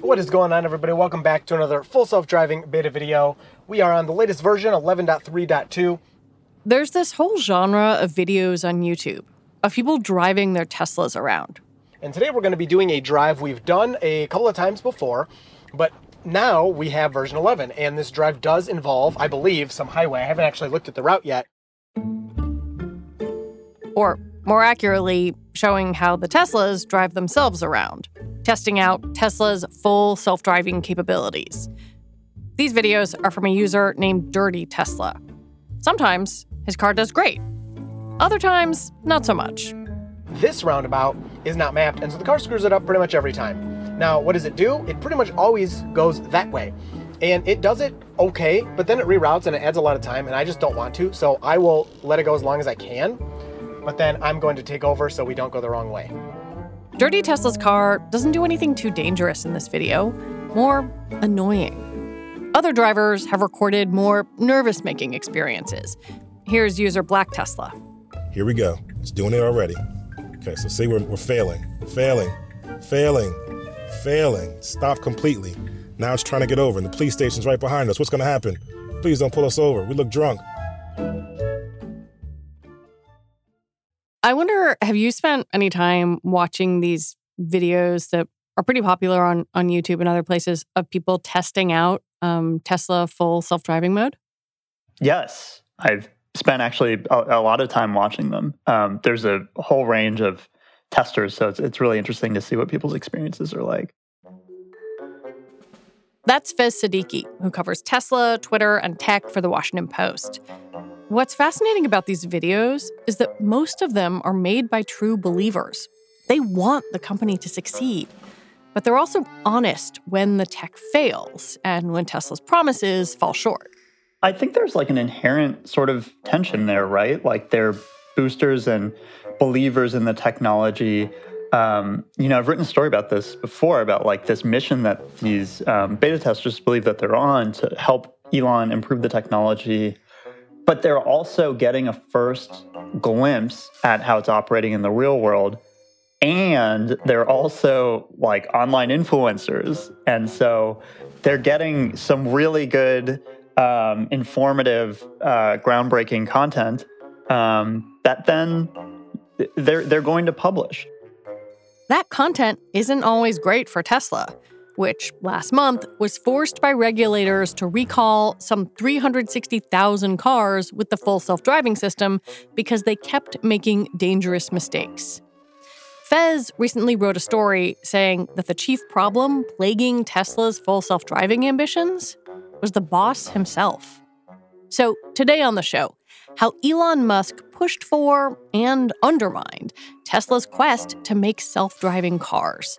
What is going on, everybody? Welcome back to another full self driving beta video. We are on the latest version, 11.3.2. There's this whole genre of videos on YouTube of people driving their Teslas around. And today we're going to be doing a drive we've done a couple of times before, but now we have version 11. And this drive does involve, I believe, some highway. I haven't actually looked at the route yet. Or more accurately, showing how the Teslas drive themselves around, testing out Tesla's full self driving capabilities. These videos are from a user named Dirty Tesla. Sometimes his car does great, other times, not so much. This roundabout is not mapped, and so the car screws it up pretty much every time. Now, what does it do? It pretty much always goes that way. And it does it okay, but then it reroutes and it adds a lot of time, and I just don't want to, so I will let it go as long as I can but then I'm going to take over so we don't go the wrong way. Dirty Tesla's car doesn't do anything too dangerous in this video, more annoying. Other drivers have recorded more nervous making experiences. Here's user Black Tesla. Here we go. It's doing it already. Okay, so see, we're, we're failing, failing, failing, failing. Stop completely. Now it's trying to get over, and the police station's right behind us. What's going to happen? Please don't pull us over. We look drunk. I wonder, have you spent any time watching these videos that are pretty popular on, on YouTube and other places of people testing out um, Tesla full self driving mode? Yes. I've spent actually a, a lot of time watching them. Um, there's a whole range of testers, so it's, it's really interesting to see what people's experiences are like. That's Faiz Siddiqui, who covers Tesla, Twitter, and tech for the Washington Post. What's fascinating about these videos is that most of them are made by true believers. They want the company to succeed, but they're also honest when the tech fails and when Tesla's promises fall short. I think there's like an inherent sort of tension there, right? Like they're boosters and believers in the technology. Um, you know, I've written a story about this before about like this mission that these um, beta testers believe that they're on to help Elon improve the technology but they're also getting a first glimpse at how it's operating in the real world. And they're also like online influencers. And so they're getting some really good, um, informative, uh, groundbreaking content um, that then they're, they're going to publish. That content isn't always great for Tesla which last month was forced by regulators to recall some 360,000 cars with the full self driving system because they kept making dangerous mistakes. Faiz recently wrote a story saying that the chief problem plaguing Tesla's full self driving ambitions was the boss himself. So, today on the show, how Elon Musk pushed for and undermined Tesla's quest to make self driving cars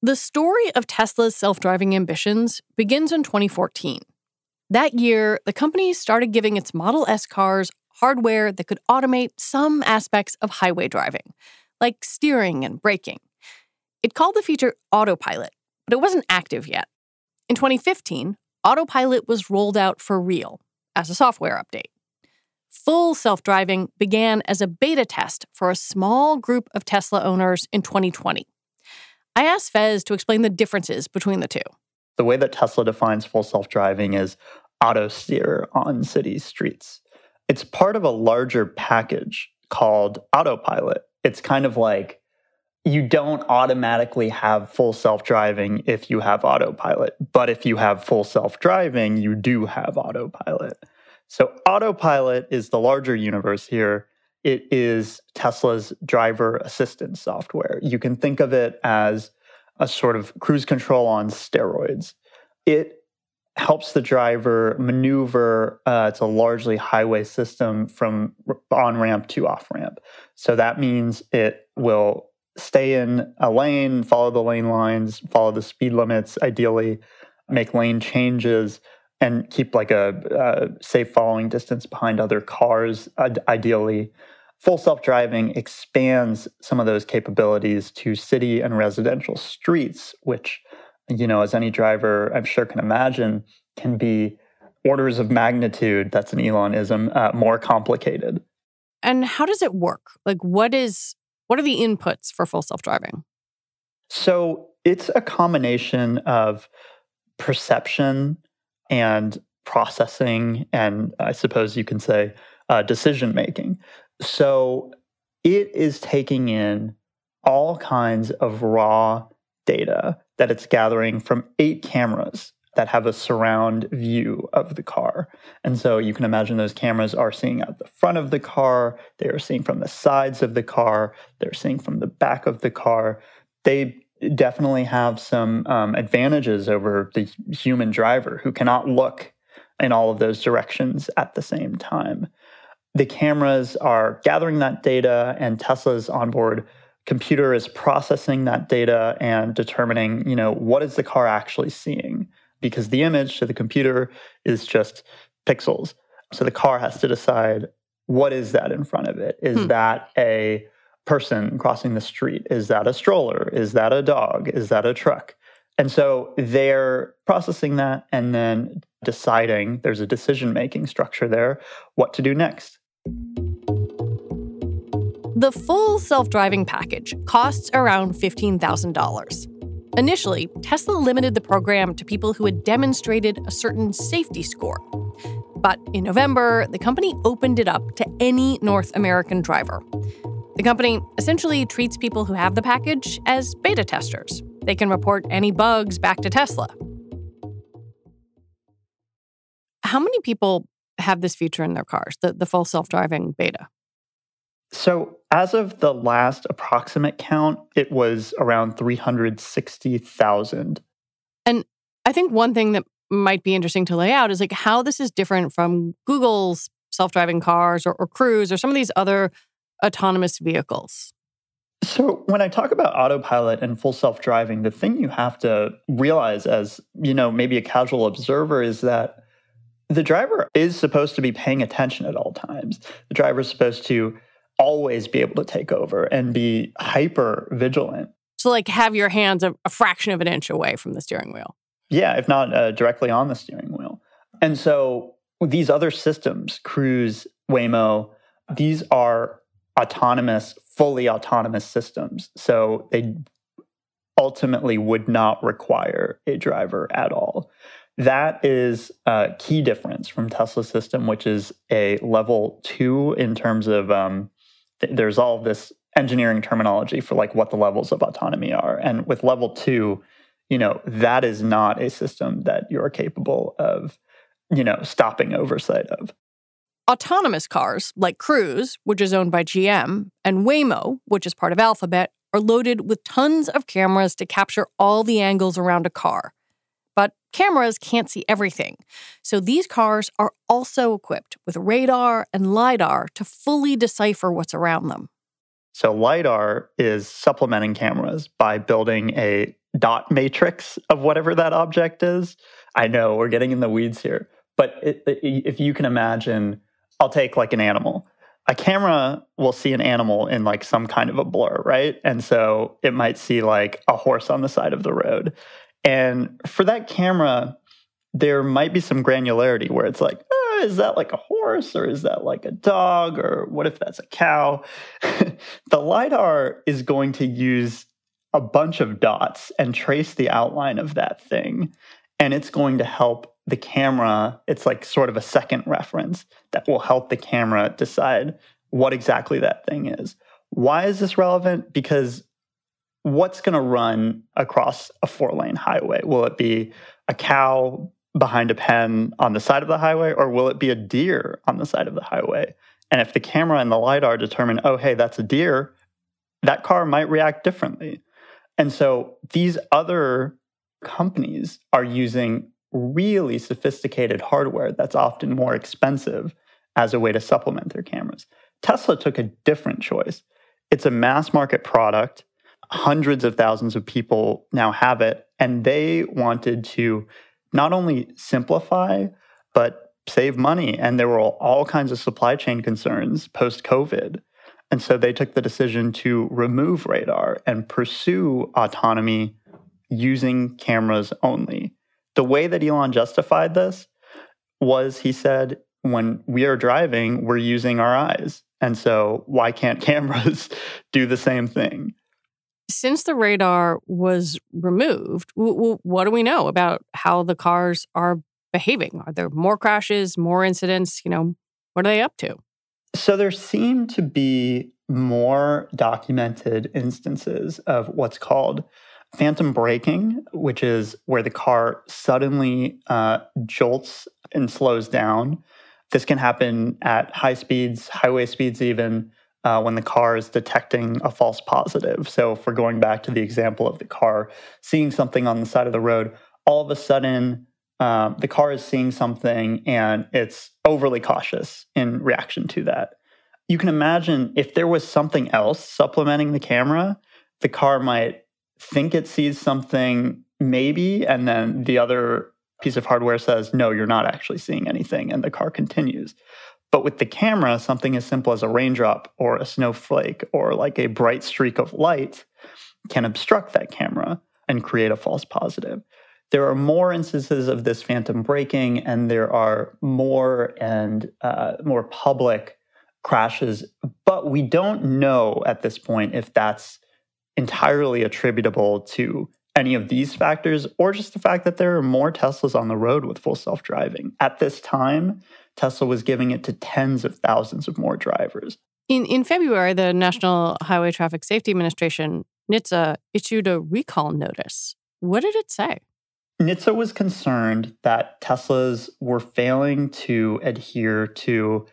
The story of Tesla's self driving ambitions begins in 2014. That year, the company started giving its Model S cars hardware that could automate some aspects of highway driving, like steering and braking. It called the feature Autopilot, but it wasn't active yet. In 2015, autopilot was rolled out for real as a software update. Full self driving began as a beta test for a small group of Tesla owners in 2020. I asked Faiz to explain the differences between the two. The way that Tesla defines full self driving is auto steer on city streets. It's part of a larger package called autopilot. It's kind of like you don't automatically have full self driving if you have autopilot. But if you have full self driving, you do have autopilot. So, autopilot is the larger universe here. It is Tesla's driver assistance software. You can think of it as a sort of cruise control on steroids. It helps the driver maneuver. Uh, it's a largely highway system from on ramp to off ramp. So that means it will stay in a lane, follow the lane lines, follow the speed limits, ideally, make lane changes, and keep like a, a safe following distance behind other cars, ideally. Full self driving expands some of those capabilities to city and residential streets, which, you know, as any driver I'm sure can imagine, can be orders of magnitude, that's an Elonism, uh, more complicated. And how does it work? Like, what is what are the inputs for full self driving? So it's a combination of perception and processing, and I suppose you can say uh, decision making. So it is taking in all kinds of raw data that it's gathering from eight cameras that have a surround view of the car. And so you can imagine those cameras are seeing out the front of the car, they are seeing from the sides of the car, they're seeing from the back of the car. They definitely have some um, advantages over the human driver who cannot look in all of those directions at the same time. The cameras are gathering that data, and Tesla's onboard computer is processing that data and determining, you know, what is the car actually seeing? because the image to the computer is just pixels. So the car has to decide what is that in front of it? Is hmm. that a person crossing the street? Is that a stroller? Is that a dog? Is that a truck? And so they're processing that and then deciding there's a decision making structure there, what to do next. The full self driving package costs around $15,000. Initially, Tesla limited the program to people who had demonstrated a certain safety score. But in November, the company opened it up to any North American driver. The company essentially treats people who have the package as beta testers. They can report any bugs back to Tesla. How many people have this feature in their cars, the, the full self driving beta? So, as of the last approximate count, it was around 360,000. And I think one thing that might be interesting to lay out is like how this is different from Google's self driving cars or, or Cruise or some of these other autonomous vehicles. So, when I talk about autopilot and full self driving, the thing you have to realize as, you know, maybe a casual observer is that the driver is supposed to be paying attention at all times. The driver is supposed to always be able to take over and be hyper vigilant. So, like, have your hands a, a fraction of an inch away from the steering wheel. Yeah, if not uh, directly on the steering wheel. And so, these other systems, Cruise, Waymo, these are autonomous, fully autonomous systems. So, they ultimately would not require a driver at all. That is a key difference from Tesla's system, which is a level two in terms of um, there's all this engineering terminology for like what the levels of autonomy are. And with level two, you know, that is not a system that you're capable of, you know, stopping oversight of. Autonomous cars like Cruise, which is owned by GM, and Waymo, which is part of Alphabet, are loaded with tons of cameras to capture all the angles around a car. But cameras can't see everything. So these cars are also equipped with radar and LiDAR to fully decipher what's around them. So LiDAR is supplementing cameras by building a dot matrix of whatever that object is. I know we're getting in the weeds here, but it, it, if you can imagine, I'll take like an animal. A camera will see an animal in like some kind of a blur, right? And so it might see like a horse on the side of the road. And for that camera, there might be some granularity where it's like, oh, is that like a horse or is that like a dog or what if that's a cow? the LiDAR is going to use a bunch of dots and trace the outline of that thing. And it's going to help the camera. It's like sort of a second reference that will help the camera decide what exactly that thing is. Why is this relevant? Because what's going to run across a four lane highway? Will it be a cow behind a pen on the side of the highway, or will it be a deer on the side of the highway? And if the camera and the LiDAR determine, oh, hey, that's a deer, that car might react differently. And so these other companies are using really sophisticated hardware that's often more expensive as a way to supplement their cameras. Tesla took a different choice. It's a mass market product. Hundreds of thousands of people now have it. And they wanted to not only simplify, but save money. And there were all kinds of supply chain concerns post COVID. And so they took the decision to remove radar and pursue autonomy using cameras only. The way that Elon justified this was he said, when we are driving, we're using our eyes. And so why can't cameras do the same thing? Since the radar was removed, w- what do we know about how the cars are behaving? Are there more crashes, more incidents? You know, what are they up to? So there seem to be more documented instances of what's called phantom braking, which is where the car suddenly uh, jolts and slows down. This can happen at high speeds, highway speeds, even uh, when the car is detecting a false positive. So, if we're going back to the example of the car seeing something on the side of the road, all of a sudden um, the car is seeing something and it's overly cautious in reaction to that. You can imagine if there was something else supplementing the camera, the car might think it sees something maybe, and then the other piece of hardware says, no, you're not actually seeing anything, and the car continues. But with the camera, something as simple as a raindrop or a snowflake or like a bright streak of light can obstruct that camera and create a false positive. There are more instances of this phantom braking, and there are more and uh, more public crashes, but we don't know at this point if that's entirely attributable to any of these factors or just the fact that there are more Teslas on the road with full self driving. At this time, Tesla was giving it to tens of thousands of more drivers. In, in February, the National Highway Traffic Safety Administration, NHTSA, issued a recall notice. What did it say? NHTSA was concerned that Teslas were failing to adhere to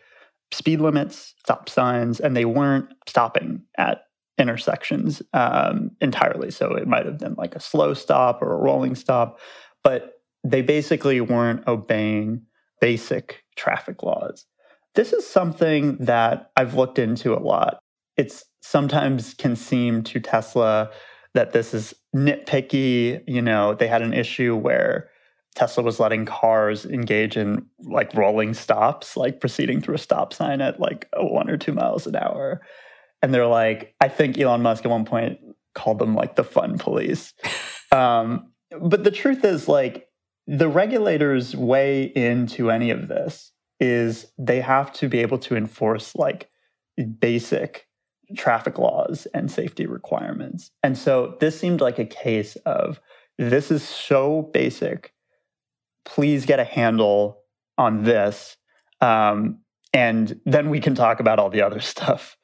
speed limits, stop signs, and they weren't stopping at intersections um, entirely. So it might have been like a slow stop or a rolling stop, but they basically weren't obeying basic traffic laws. This is something that I've looked into a lot. It's sometimes can seem to Tesla that this is nitpicky. You know, they had an issue where Tesla was letting cars engage in like rolling stops, like proceeding through a stop sign at like one or two miles an hour and they're like, I think Elon Musk at one point called them like the fun police. Um, but the truth is, like, the regulators' way into any of this is they have to be able to enforce like basic traffic laws and safety requirements. And so this seemed like a case of this is so basic. Please get a handle on this. Um, and then we can talk about all the other stuff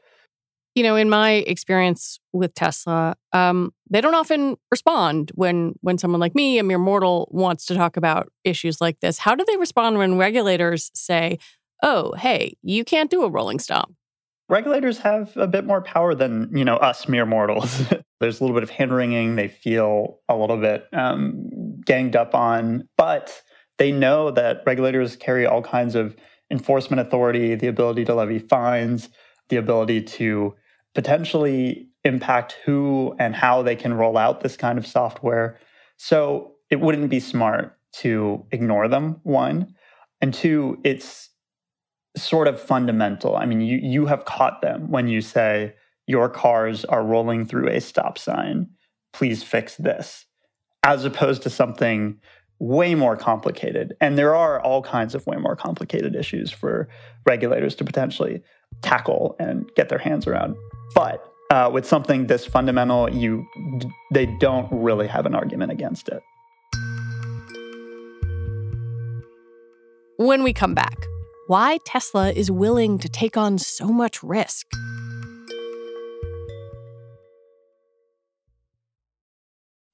you know, in my experience with Tesla, um, they don't often respond when when someone like me, a mere mortal, wants to talk about issues like this. How do they respond when regulators say, "Oh, hey, you can't do a rolling stop"? Regulators have a bit more power than you know us mere mortals. There's a little bit of hand wringing. They feel a little bit um, ganged up on, but they know that regulators carry all kinds of enforcement authority, the ability to levy fines, the ability to potentially impact who and how they can roll out this kind of software. So it wouldn't be smart to ignore them, one. And two, it's sort of fundamental. I mean, you, you have caught them when you say, your cars are rolling through a stop sign. Please fix this. As opposed to something way more complicated. And there are all kinds of way more complicated issues for regulators to potentially tackle and get their hands around. But uh, with something this fundamental, you they don't really have an argument against it. When we come back, why Tesla is willing to take on so much risk.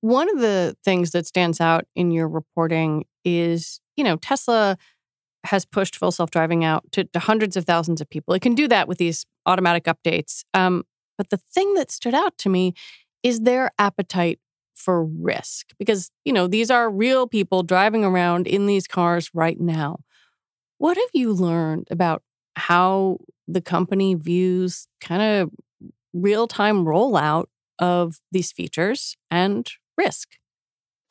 One of the things that stands out in your reporting is, you know, Tesla has pushed full self driving out to, to, hundreds of thousands of people. It can do that with these automatic updates. Um, but the thing that stood out to me is their appetite for risk because, you know, these are real people driving around in these cars right now. What have you learned about how the company views kind of real time rollout of these features and risk.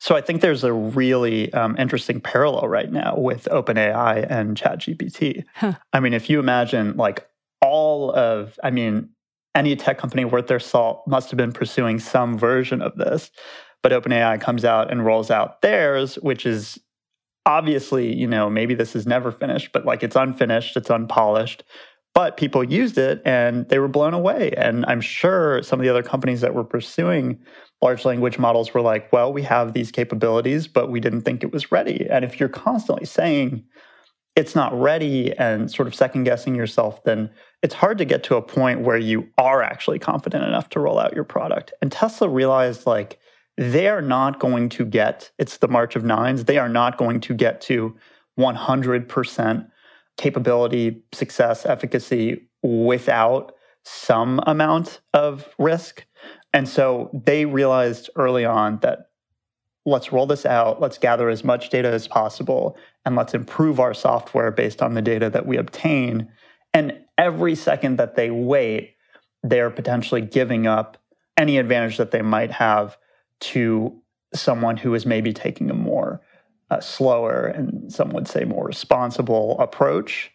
So I think there's a really um, interesting parallel right now with OpenAI and ChatGPT. Huh. I mean, if you imagine like all of, I mean, any tech company worth their salt must have been pursuing some version of this, but OpenAI comes out and rolls out theirs, which is obviously, you know, maybe this is never finished, but like it's unfinished, it's unpolished, but people used it and they were blown away. And I'm sure some of the other companies that were pursuing large language models were like, well, we have these capabilities, but we didn't think it was ready. And if you're constantly saying it's not ready and sort of second guessing yourself, then it's hard to get to a point where you are actually confident enough to roll out your product. And Tesla realized like they are not going to get, it's the March of Nines, they are not going to get to 100% capability, success, efficacy without some amount of risk. And so they realized early on that let's roll this out, let's gather as much data as possible, and let's improve our software based on the data that we obtain. And every second that they wait, they're potentially giving up any advantage that they might have to someone who is maybe taking a more uh, slower and some would say more responsible approach.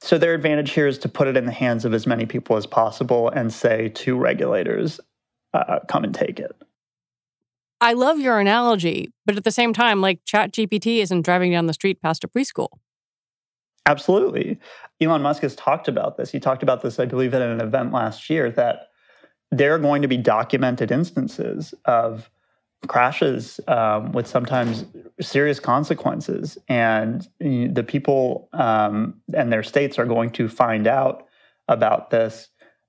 So their advantage here is to put it in the hands of as many people as possible and say to regulators, uh, come and take it. I love your analogy, but at the same time, like Chat GPT isn't driving down the street past a preschool. Absolutely. Elon Musk has talked about this. He talked about this, I believe, at an event last year that there are going to be documented instances of crashes um, with sometimes serious consequences. And the people um, and their states are going to find out about this.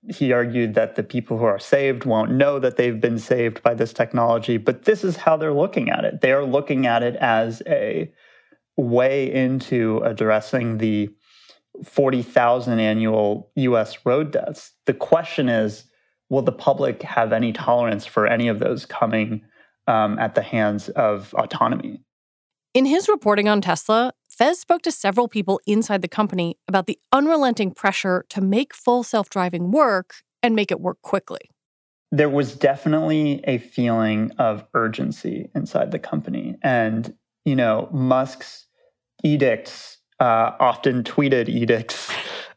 He argued that the people who are saved won't know that they've been saved by this technology, but this is how they're looking at it. They are looking at it as a way into addressing the 40,000 annual US road deaths. The question is will the public have any tolerance for any of those coming um, at the hands of autonomy. In his reporting on Tesla, Faiz spoke to several people inside the company about the unrelenting pressure to make full self driving work and make it work quickly. There was definitely a feeling of urgency inside the company. And, you know, Musk's edicts, uh, often tweeted edicts,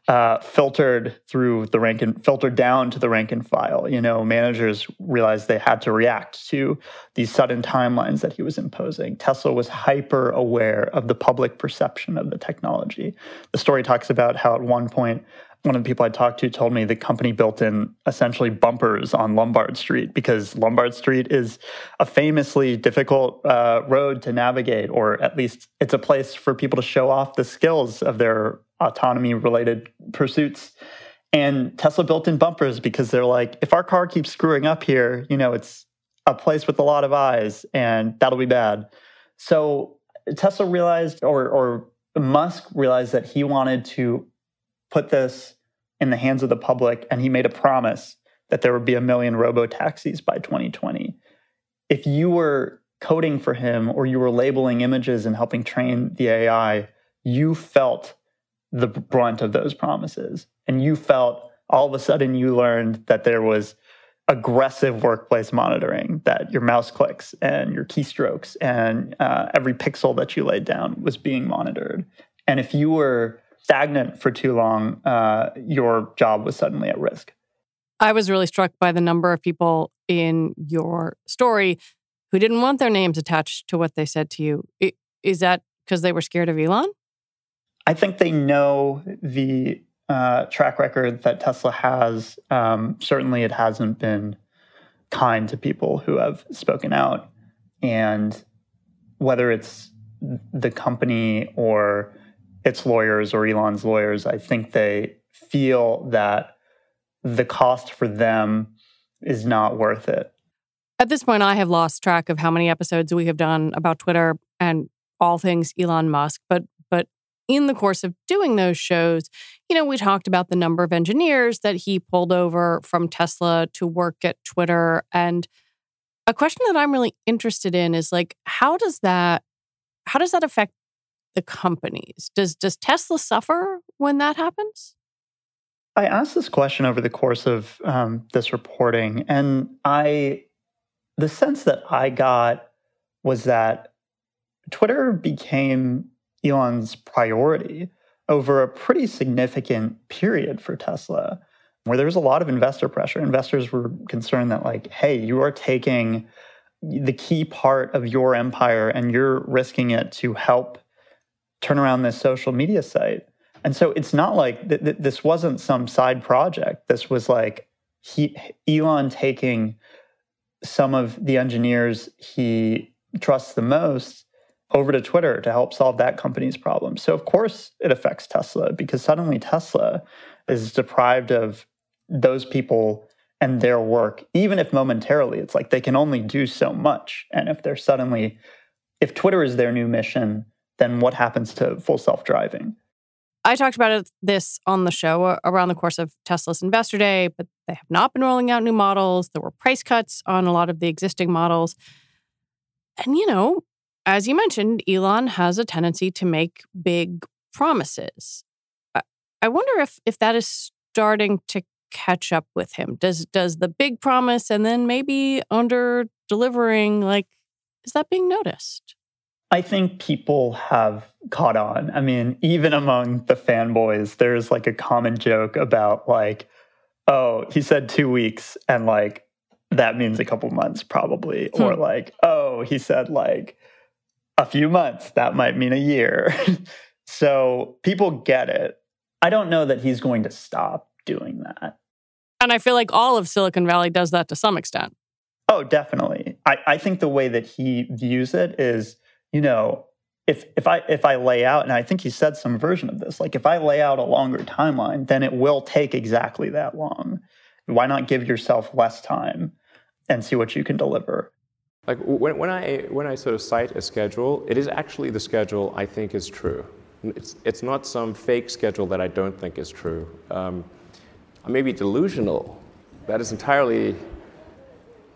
uh, filtered through the rank and filtered down to the rank and file. You know, managers realized they had to react to these sudden timelines that he was imposing. Tesla was hyper aware of the public perception of the technology. The story talks about how at one point one of the people I talked to told me the company built in essentially bumpers on Lombard Street because Lombard Street is a famously difficult uh, road to navigate, or at least it's a place for people to show off the skills of their autonomy related pursuits. And Tesla built in bumpers because they're like, if our car keeps screwing up here, you know, it's a place with a lot of eyes and that'll be bad. So Tesla realized, or, or Musk realized that he wanted to put this in the hands of the public and he made a promise that there would be a million robo taxis by 2020. If you were coding for him or you were labeling images and helping train the AI, you felt the brunt of those promises. And you felt all of a sudden you learned that there was aggressive workplace monitoring, that your mouse clicks and your keystrokes and uh, every pixel that you laid down was being monitored. And if you were stagnant for too long, uh, your job was suddenly at risk. I was really struck by the number of people in your story who didn't want their names attached to what they said to you. Is that because they were scared of Elon? I think they know the uh, track record that Tesla has. Um, certainly, it hasn't been kind to people who have spoken out. And whether it's the company or its lawyers or Elon's lawyers, I think they feel that the cost for them is not worth it. At this point, I have lost track of how many episodes we have done about Twitter and all things Elon Musk. But but in the course of doing those shows, you know, we talked about the number of engineers that he pulled over from Tesla to work at Twitter. And a question that I'm really interested in is like, how does that how does that affect the companies. Does does Tesla suffer when that happens? I asked this question over the course of um, this reporting, and I the sense that I got was that Twitter became Elon's priority over a pretty significant period for Tesla, where there was a lot of investor pressure. Investors were concerned that, like, hey, you are taking the key part of your empire and you're risking it to help turn around this social media site. And so it's not like th- th- this wasn't some side project. This was like he, Elon taking some of the engineers he trusts the most over to Twitter to help solve that company's problem. So of course it affects Tesla because suddenly Tesla is deprived of those people and their work, even if momentarily. It's like they can only do so much. And if they're suddenly, if Twitter is their new mission, then what happens to full self driving? I talked about this on the show uh, around the course of Tesla's Investor Day, but they have not been rolling out new models. There were price cuts on a lot of the existing models. And, you know, as you mentioned, Elon has a tendency to make big promises. I wonder if if that is starting to catch up with him. Does does the big promise and then maybe under delivering like is that being noticed? I think people have caught on. I mean, even among the fanboys, there's like a common joke about like, oh, he said two weeks and like that means a couple months probably. Hmm. Or like, oh, he said like a few months, that might mean a year. so people get it. I don't know that he's going to stop doing that. And I feel like all of Silicon Valley does that to some extent. Oh, definitely. I, I think the way that he views it is you know, if if I if I lay out, and I think he said some version of this, like if I lay out a longer timeline, then it will take exactly that long. Why not give yourself less time and see what you can deliver? Like when, when I when I sort of cite a schedule, it is actually the schedule I think is true. It's it's not some fake schedule that I don't think is true. Um, I may be delusional. That is entirely,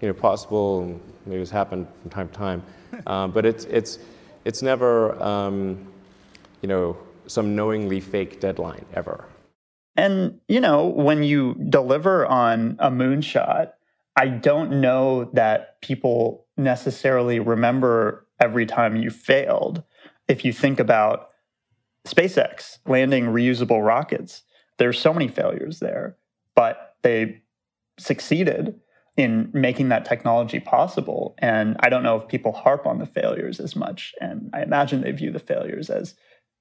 you know, possible. Maybe it's happened from time to time. Um, but it's, it's, it's never, um, you know, some knowingly fake deadline ever. And, you know, when you deliver on a moonshot, I don't know that people necessarily remember every time you failed. If you think about SpaceX landing reusable rockets, there's so many failures there, but they succeeded in making that technology possible. And I don't know if people harp on the failures as much. And I imagine they view the failures as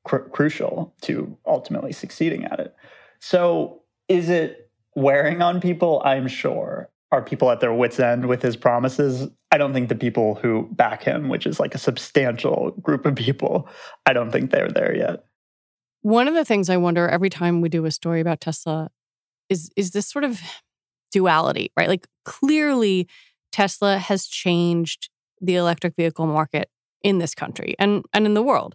cr- crucial to ultimately succeeding at it. So is it wearing on people? I'm sure. Are people at their wits' end with his promises? I don't think the people who back him, which is like a substantial group of people, I don't think they're there yet. One of the things I wonder every time we do a story about Tesla is is this sort of duality, right? Like clearly Tesla has changed the electric vehicle market in this country and and in the world.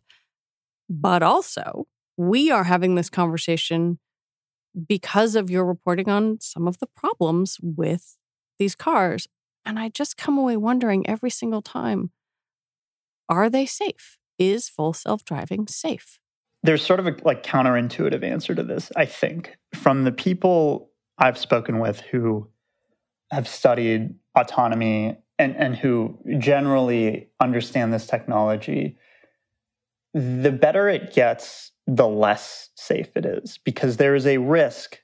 But also, we are having this conversation because of your reporting on some of the problems with these cars. And I just come away wondering every single time are they safe? Is full self driving safe? There's sort of a like counterintuitive answer to this, I think, from the people I've spoken with who have studied autonomy and, and who generally understand this technology. The better it gets, the less safe it is because there is a risk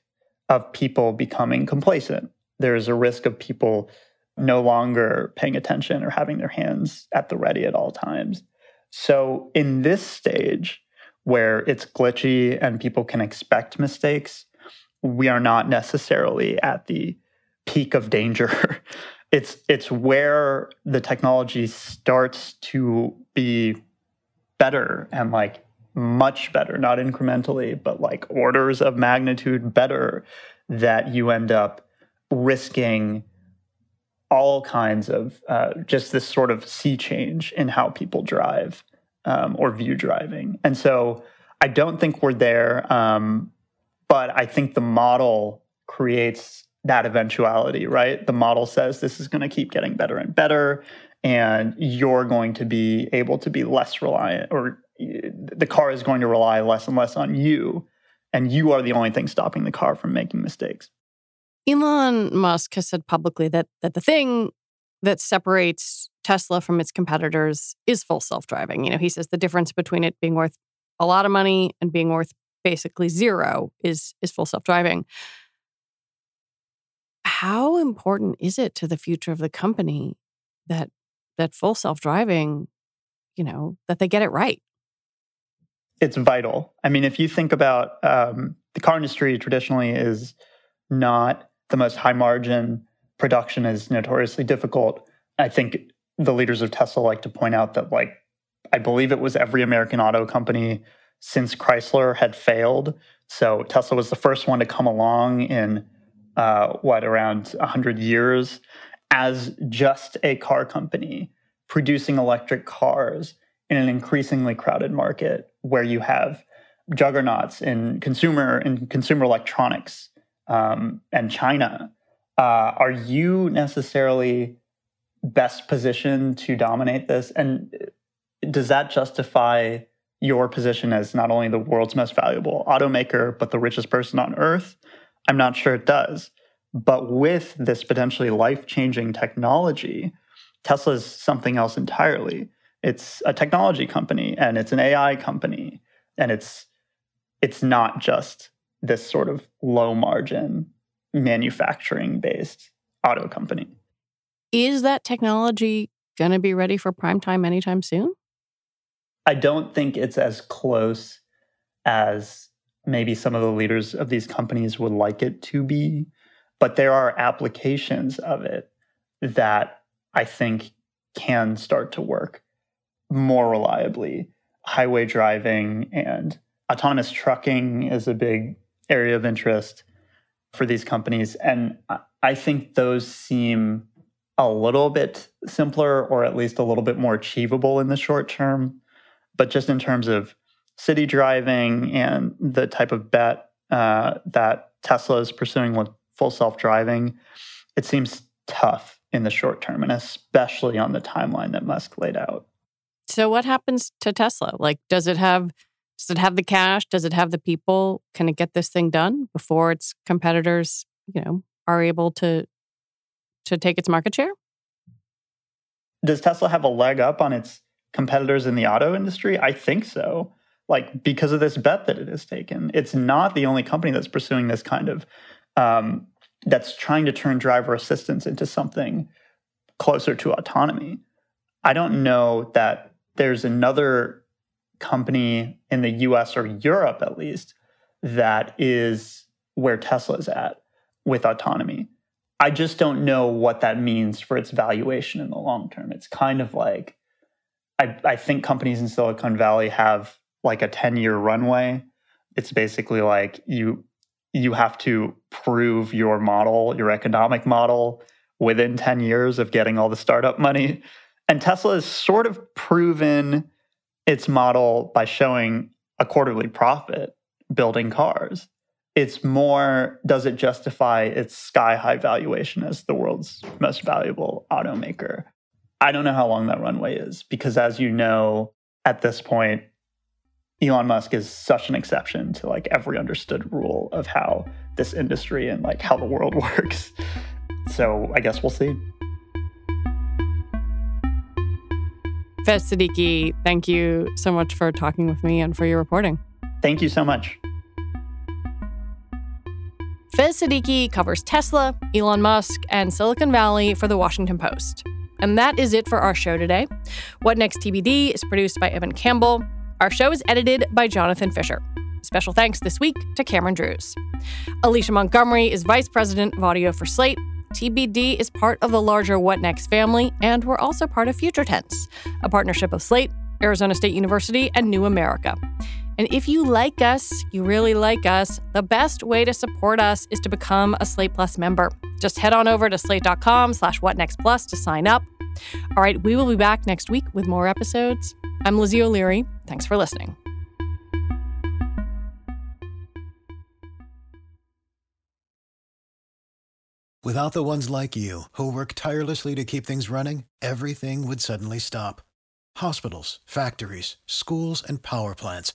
of people becoming complacent there is a risk of people no longer paying attention or having their hands at the ready at all times. So, in this stage where it's glitchy and people can expect mistakes, we are not necessarily at the peak of danger. it's it's where the technology starts to be better and like much better, not incrementally, but like orders of magnitude better that you end up risking all kinds of uh, just this sort of sea change in how people drive um, or view driving. And so I don't think we're there, um, but I think the model creates that eventuality, right? The model says this is going to keep getting better and better, and you're going to be able to be less reliant, or the car is going to rely less and less on you, and you are the only thing stopping the car from making mistakes. Elon Musk has said publicly that that the thing that separates Tesla from its competitors is full self-driving. You know, he says the difference between it being worth a lot of money and being worth basically zero is is full self-driving. How important is it to the future of the company that that full self-driving, you know, that they get it right? It's vital. I mean, if you think about um, the car industry traditionally is not the most high margin production is notoriously difficult. I think the leaders of Tesla like to point out that, like, I believe it was every American auto company since Chrysler had failed. So Tesla was the first one to come along in uh, what around 100 years as just a car company producing electric cars in an increasingly crowded market where you have juggernauts in consumer in consumer electronics um, and China, uh, are you necessarily best positioned to dominate this? And does that justify your position as not only the world's most valuable automaker, but the richest person on earth? I'm not sure it does. But with this potentially life changing technology, Tesla is something else entirely. It's a technology company and it's an AI company and it's it's not just this sort of low margin manufacturing based auto company. Is that technology going to be ready for prime time anytime soon? I don't think it's as close as maybe some of the leaders of these companies would like it to be, but there are applications of it that I think can start to work more reliably. Highway driving and autonomous trucking is a big area of interest for these companies. And I think those seem a little bit simpler or at least a little bit more achievable in the short term. But just in terms of city driving and the type of bet uh, that Tesla is pursuing with full self driving, it seems tough in the short term, and especially on the timeline that Musk laid out. So, what happens to Tesla? Like, does it have does it have the cash? Does it have the people? Can it get this thing done before its competitors, you know, are able to to take its market share? Does Tesla have a leg up on its competitors in the auto industry? I think so. Like because of this bet that it has taken. It's not the only company that's pursuing this kind of um, that's trying to turn driver assistance into something closer to autonomy. I don't know that there's another company in the US or Europe at least that is where Tesla's at with autonomy. I just don't know what that means for its valuation in the long term. It's kind of like I, I think companies in Silicon Valley have like a 10 year runway. It's basically like you you have to prove your model, your economic model within 10 years of getting all the startup money. And Tesla has sort of proven its model by showing a quarterly profit building cars. It's more, does it justify its sky high valuation as the world's most valuable automaker? I don't know how long that runway is because, as you know, at this point, Elon Musk is such an exception to like every understood rule of how this industry and like how the world works. So I guess we'll see. Faiz Siddiqui, thank you so much for talking with me and for your reporting. Thank you so much. Faiz Siddiqui covers Tesla, Elon Musk, and Silicon Valley for The Washington Post. And that is it for our show today. What Next TBD is produced by Evan Campbell. Our show is edited by Jonathan Fisher. Special thanks this week to Cameron Drews. Alicia Montgomery is Vice President of Audio for Slate. TBD is part of the larger What Next family, and we're also part of Future Tense, a partnership of Slate, Arizona State University, and New America. And if you like us, you really like us, the best way to support us is to become a Slate Plus member. Just head on over to slate.com slash whatnextplus to sign up. All right, we will be back next week with more episodes. I'm Lizzie O'Leary. Thanks for listening. Without the ones like you, who work tirelessly to keep things running, everything would suddenly stop. Hospitals, factories, schools, and power plants,